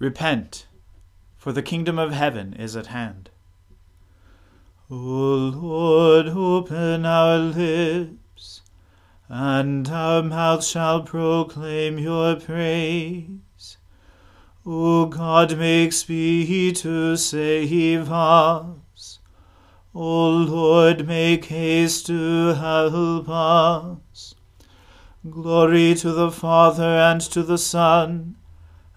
Repent, for the kingdom of heaven is at hand. O Lord, open our lips, and our mouth shall proclaim your praise. O God, make speed to save us. O Lord, make haste to help us. Glory to the Father and to the Son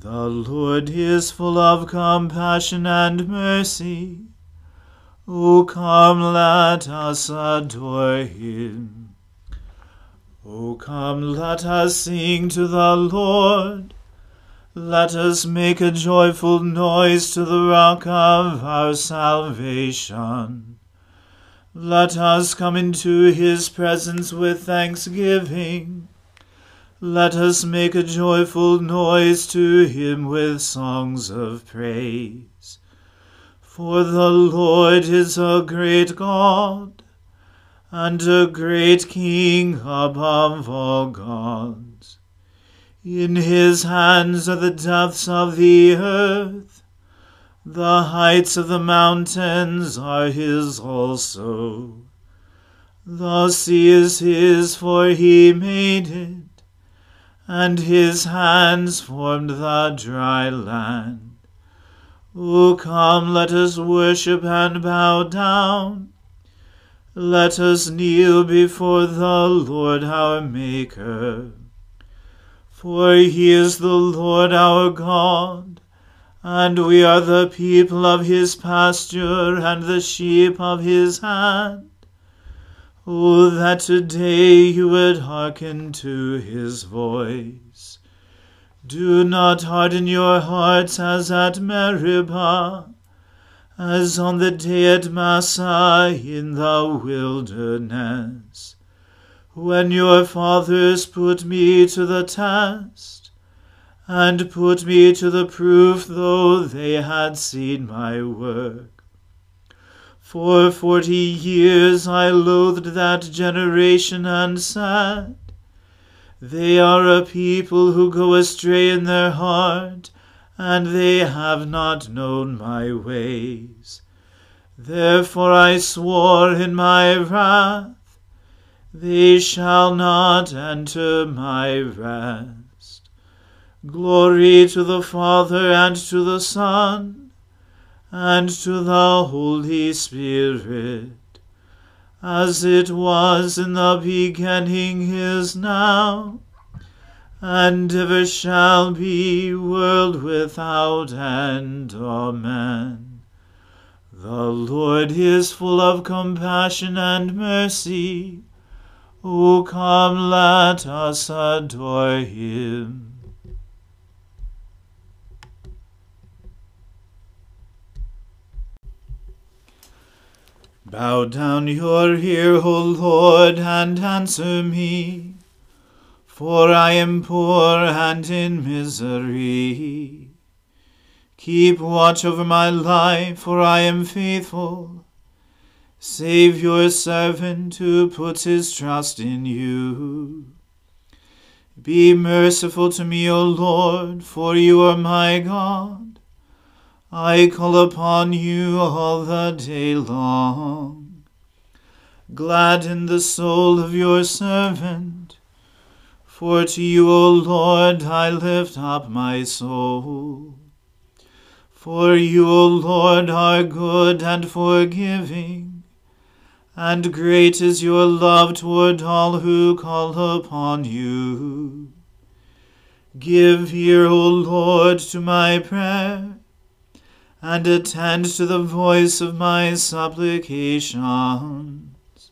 The Lord is full of compassion and mercy. O come, let us adore him. O come, let us sing to the Lord. Let us make a joyful noise to the rock of our salvation. Let us come into his presence with thanksgiving. Let us make a joyful noise to him with songs of praise. For the Lord is a great God, and a great King above all gods. In his hands are the depths of the earth, the heights of the mountains are his also. The sea is his, for he made it and his hands formed the dry land. O come, let us worship and bow down. Let us kneel before the Lord our Maker. For he is the Lord our God, and we are the people of his pasture and the sheep of his hand. Oh, that today you would hearken to his voice. Do not harden your hearts as at Meribah, as on the day at Massah in the wilderness, when your fathers put me to the test, and put me to the proof, though they had seen my work. For forty years I loathed that generation and said, They are a people who go astray in their heart, and they have not known my ways. Therefore I swore in my wrath, They shall not enter my rest. Glory to the Father and to the Son and to the Holy Spirit, as it was in the beginning is now, and ever shall be, world without end. Amen. The Lord is full of compassion and mercy. O come, let us adore him. Bow down your ear, O Lord, and answer me, for I am poor and in misery. Keep watch over my life, for I am faithful. Save your servant who puts his trust in you. Be merciful to me, O Lord, for you are my God. I call upon you all the day long. Gladden the soul of your servant, for to you, O Lord, I lift up my soul. For you, O Lord, are good and forgiving, and great is your love toward all who call upon you. Give ear, O Lord, to my prayer and attend to the voice of my supplications.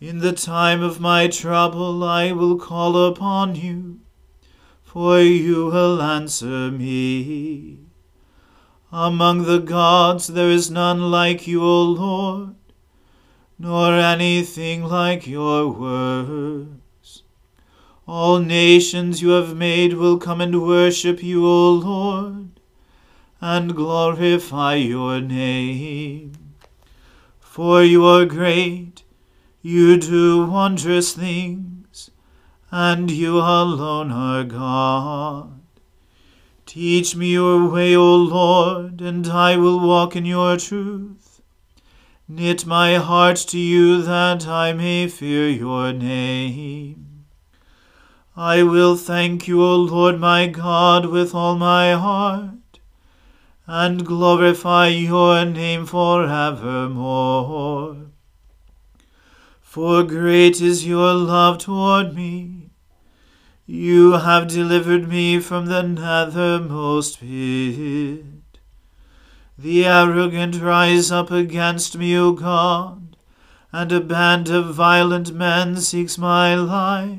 In the time of my trouble I will call upon you, for you will answer me. Among the gods there is none like you, O Lord, nor anything like your words. All nations you have made will come and worship you, O Lord, and glorify your name. For you are great, you do wondrous things, and you alone are God. Teach me your way, O Lord, and I will walk in your truth. Knit my heart to you that I may fear your name. I will thank you, O Lord my God, with all my heart, and glorify your name forevermore. For great is your love toward me. You have delivered me from the nethermost pit. The arrogant rise up against me, O God, and a band of violent men seeks my life.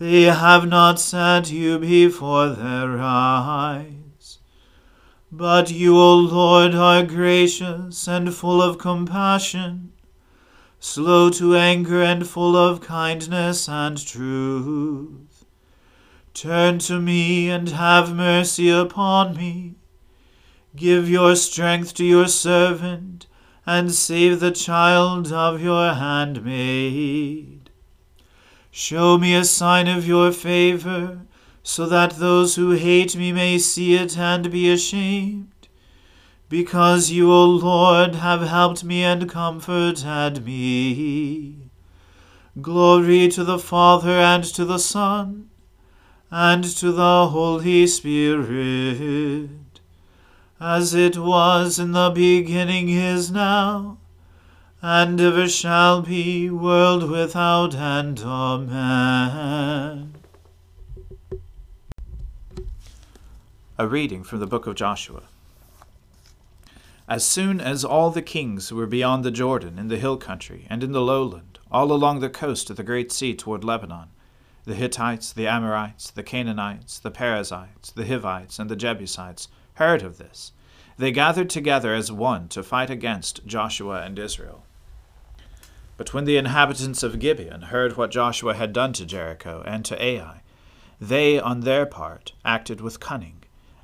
They have not set you before their eyes. But you, O Lord, are gracious and full of compassion slow to anger and full of kindness and truth. Turn to me and have mercy upon me. Give your strength to your servant, and save the child of your handmaid. Show me a sign of your favor, so that those who hate me may see it and be ashamed because you, O Lord, have helped me and comforted me. Glory to the Father and to the Son and to the Holy Spirit, as it was in the beginning is now, and ever shall be, world without end. Amen. A reading from the book of Joshua. As soon as all the kings were beyond the Jordan, in the hill country, and in the lowland, all along the coast of the great sea toward Lebanon, the Hittites, the Amorites, the Canaanites, the Perizzites, the Hivites, and the Jebusites, heard of this, they gathered together as one to fight against Joshua and Israel. But when the inhabitants of Gibeon heard what Joshua had done to Jericho and to Ai, they, on their part, acted with cunning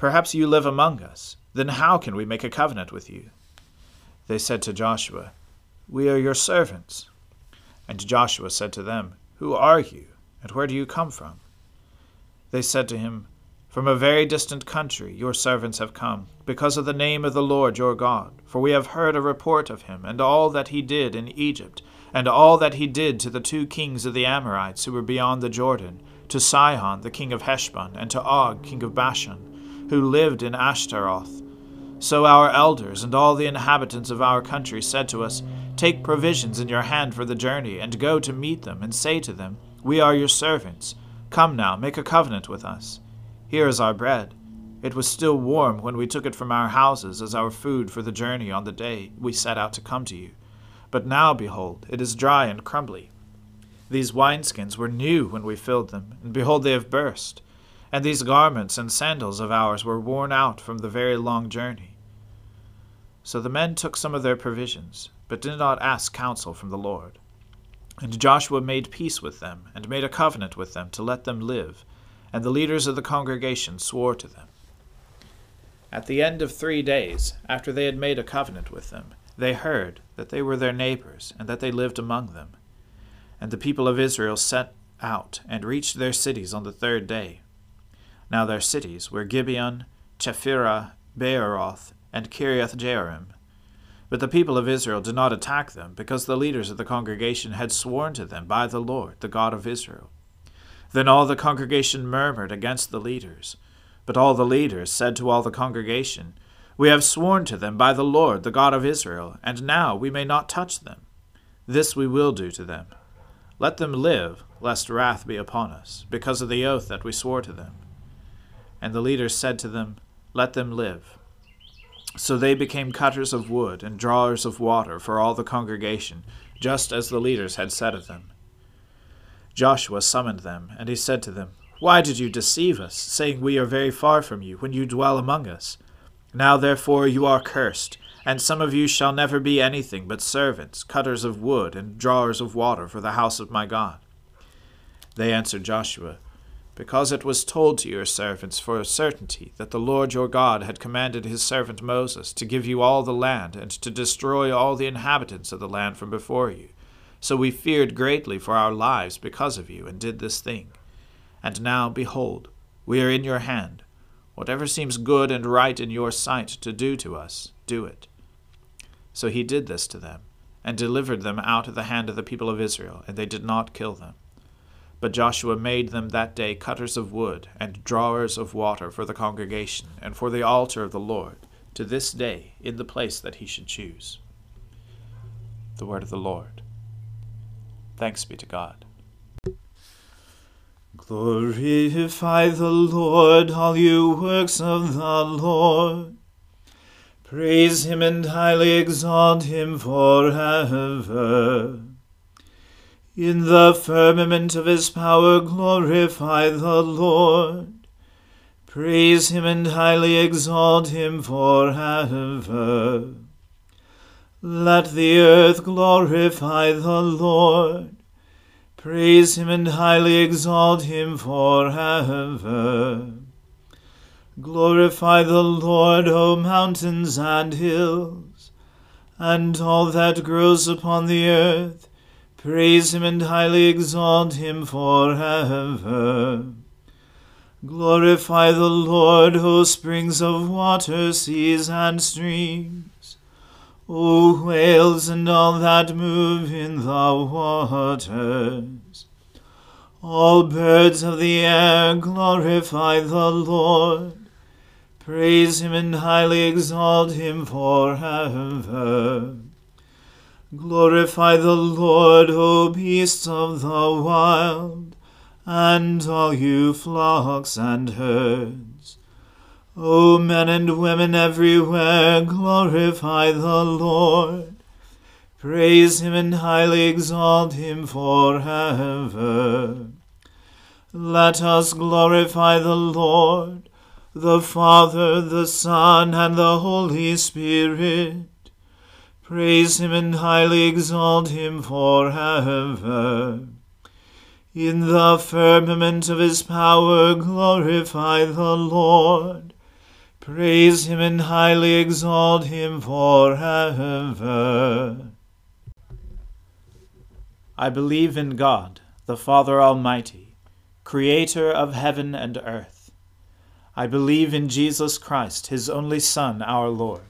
Perhaps you live among us. Then how can we make a covenant with you? They said to Joshua, We are your servants. And Joshua said to them, Who are you, and where do you come from? They said to him, From a very distant country your servants have come, because of the name of the Lord your God. For we have heard a report of him, and all that he did in Egypt, and all that he did to the two kings of the Amorites who were beyond the Jordan, to Sihon the king of Heshbon, and to Og king of Bashan who lived in Ashtaroth. So our elders and all the inhabitants of our country said to us, Take provisions in your hand for the journey, and go to meet them, and say to them, We are your servants. Come now, make a covenant with us. Here is our bread. It was still warm when we took it from our houses as our food for the journey on the day we set out to come to you. But now, behold, it is dry and crumbly. These wineskins were new when we filled them, and behold, they have burst and these garments and sandals of ours were worn out from the very long journey. So the men took some of their provisions, but did not ask counsel from the Lord. And Joshua made peace with them, and made a covenant with them to let them live, and the leaders of the congregation swore to them. At the end of three days, after they had made a covenant with them, they heard that they were their neighbors, and that they lived among them. And the people of Israel set out and reached their cities on the third day. Now their cities were Gibeon, Chephirah, Beeroth, and Kiriath Jearim. But the people of Israel did not attack them, because the leaders of the congregation had sworn to them by the Lord, the God of Israel. Then all the congregation murmured against the leaders. But all the leaders said to all the congregation, We have sworn to them by the Lord, the God of Israel, and now we may not touch them. This we will do to them. Let them live, lest wrath be upon us, because of the oath that we swore to them. And the leaders said to them, Let them live. So they became cutters of wood and drawers of water for all the congregation, just as the leaders had said of them. Joshua summoned them, and he said to them, Why did you deceive us, saying we are very far from you, when you dwell among us? Now therefore you are cursed, and some of you shall never be anything but servants, cutters of wood, and drawers of water for the house of my God. They answered Joshua, Because it was told to your servants for a certainty that the Lord your God had commanded his servant Moses to give you all the land, and to destroy all the inhabitants of the land from before you. So we feared greatly for our lives because of you, and did this thing. And now, behold, we are in your hand Whatever seems good and right in your sight to do to us, do it. So he did this to them, and delivered them out of the hand of the people of Israel, and they did not kill them. But Joshua made them that day cutters of wood and drawers of water for the congregation and for the altar of the Lord, to this day in the place that he should choose. The word of the Lord. Thanks be to God. Glorify the Lord, all you works of the Lord. Praise him and highly exalt him forever. In the firmament of his power glorify the Lord. Praise him and highly exalt him forever. Let the earth glorify the Lord Praise him and highly exalt him forever. Glorify the Lord, O mountains and hills, and all that grows upon the earth. Praise him and highly exalt him forever. Glorify the Lord, O springs of water, seas, and streams. O whales and all that move in the waters. All birds of the air glorify the Lord. Praise him and highly exalt him forever. Glorify the Lord, O beasts of the wild, and all you flocks and herds. O men and women everywhere, glorify the Lord. Praise him and highly exalt him forever. Let us glorify the Lord, the Father, the Son, and the Holy Spirit. Praise him and highly exalt him forever. In the firmament of his power glorify the Lord. Praise him and highly exalt him forever. I believe in God, the Father Almighty, creator of heaven and earth. I believe in Jesus Christ, his only Son, our Lord.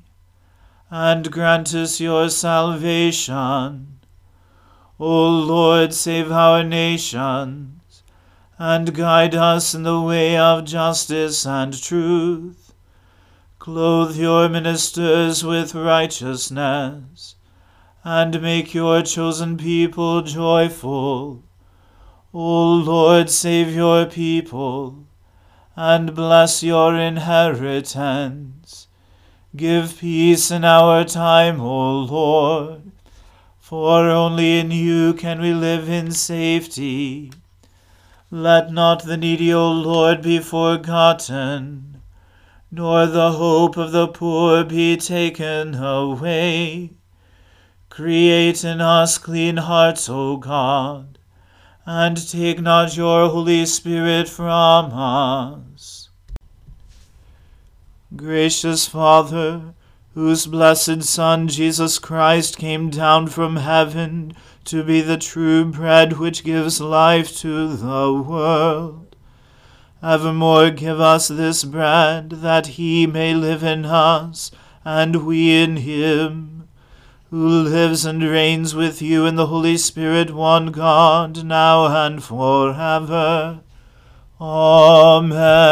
And grant us your salvation. O Lord, save our nations, and guide us in the way of justice and truth. Clothe your ministers with righteousness, and make your chosen people joyful. O Lord, save your people, and bless your inheritance. Give peace in our time, O Lord, for only in you can we live in safety. Let not the needy, O Lord, be forgotten, nor the hope of the poor be taken away. Create in us clean hearts, O God and take not your Holy Spirit from us. Gracious Father, whose blessed Son Jesus Christ came down from heaven to be the true bread which gives life to the world, evermore give us this bread, that he may live in us, and we in him who lives and reigns with you in the Holy Spirit, one God, now and forever. Amen.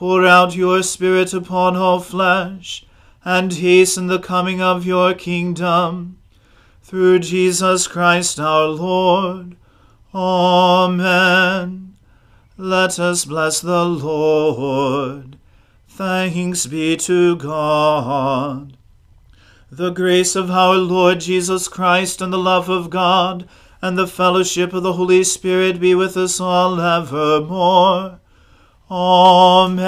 Pour out your Spirit upon all flesh, and hasten the coming of your kingdom. Through Jesus Christ our Lord. Amen. Let us bless the Lord. Thanks be to God. The grace of our Lord Jesus Christ and the love of God and the fellowship of the Holy Spirit be with us all evermore. Amen.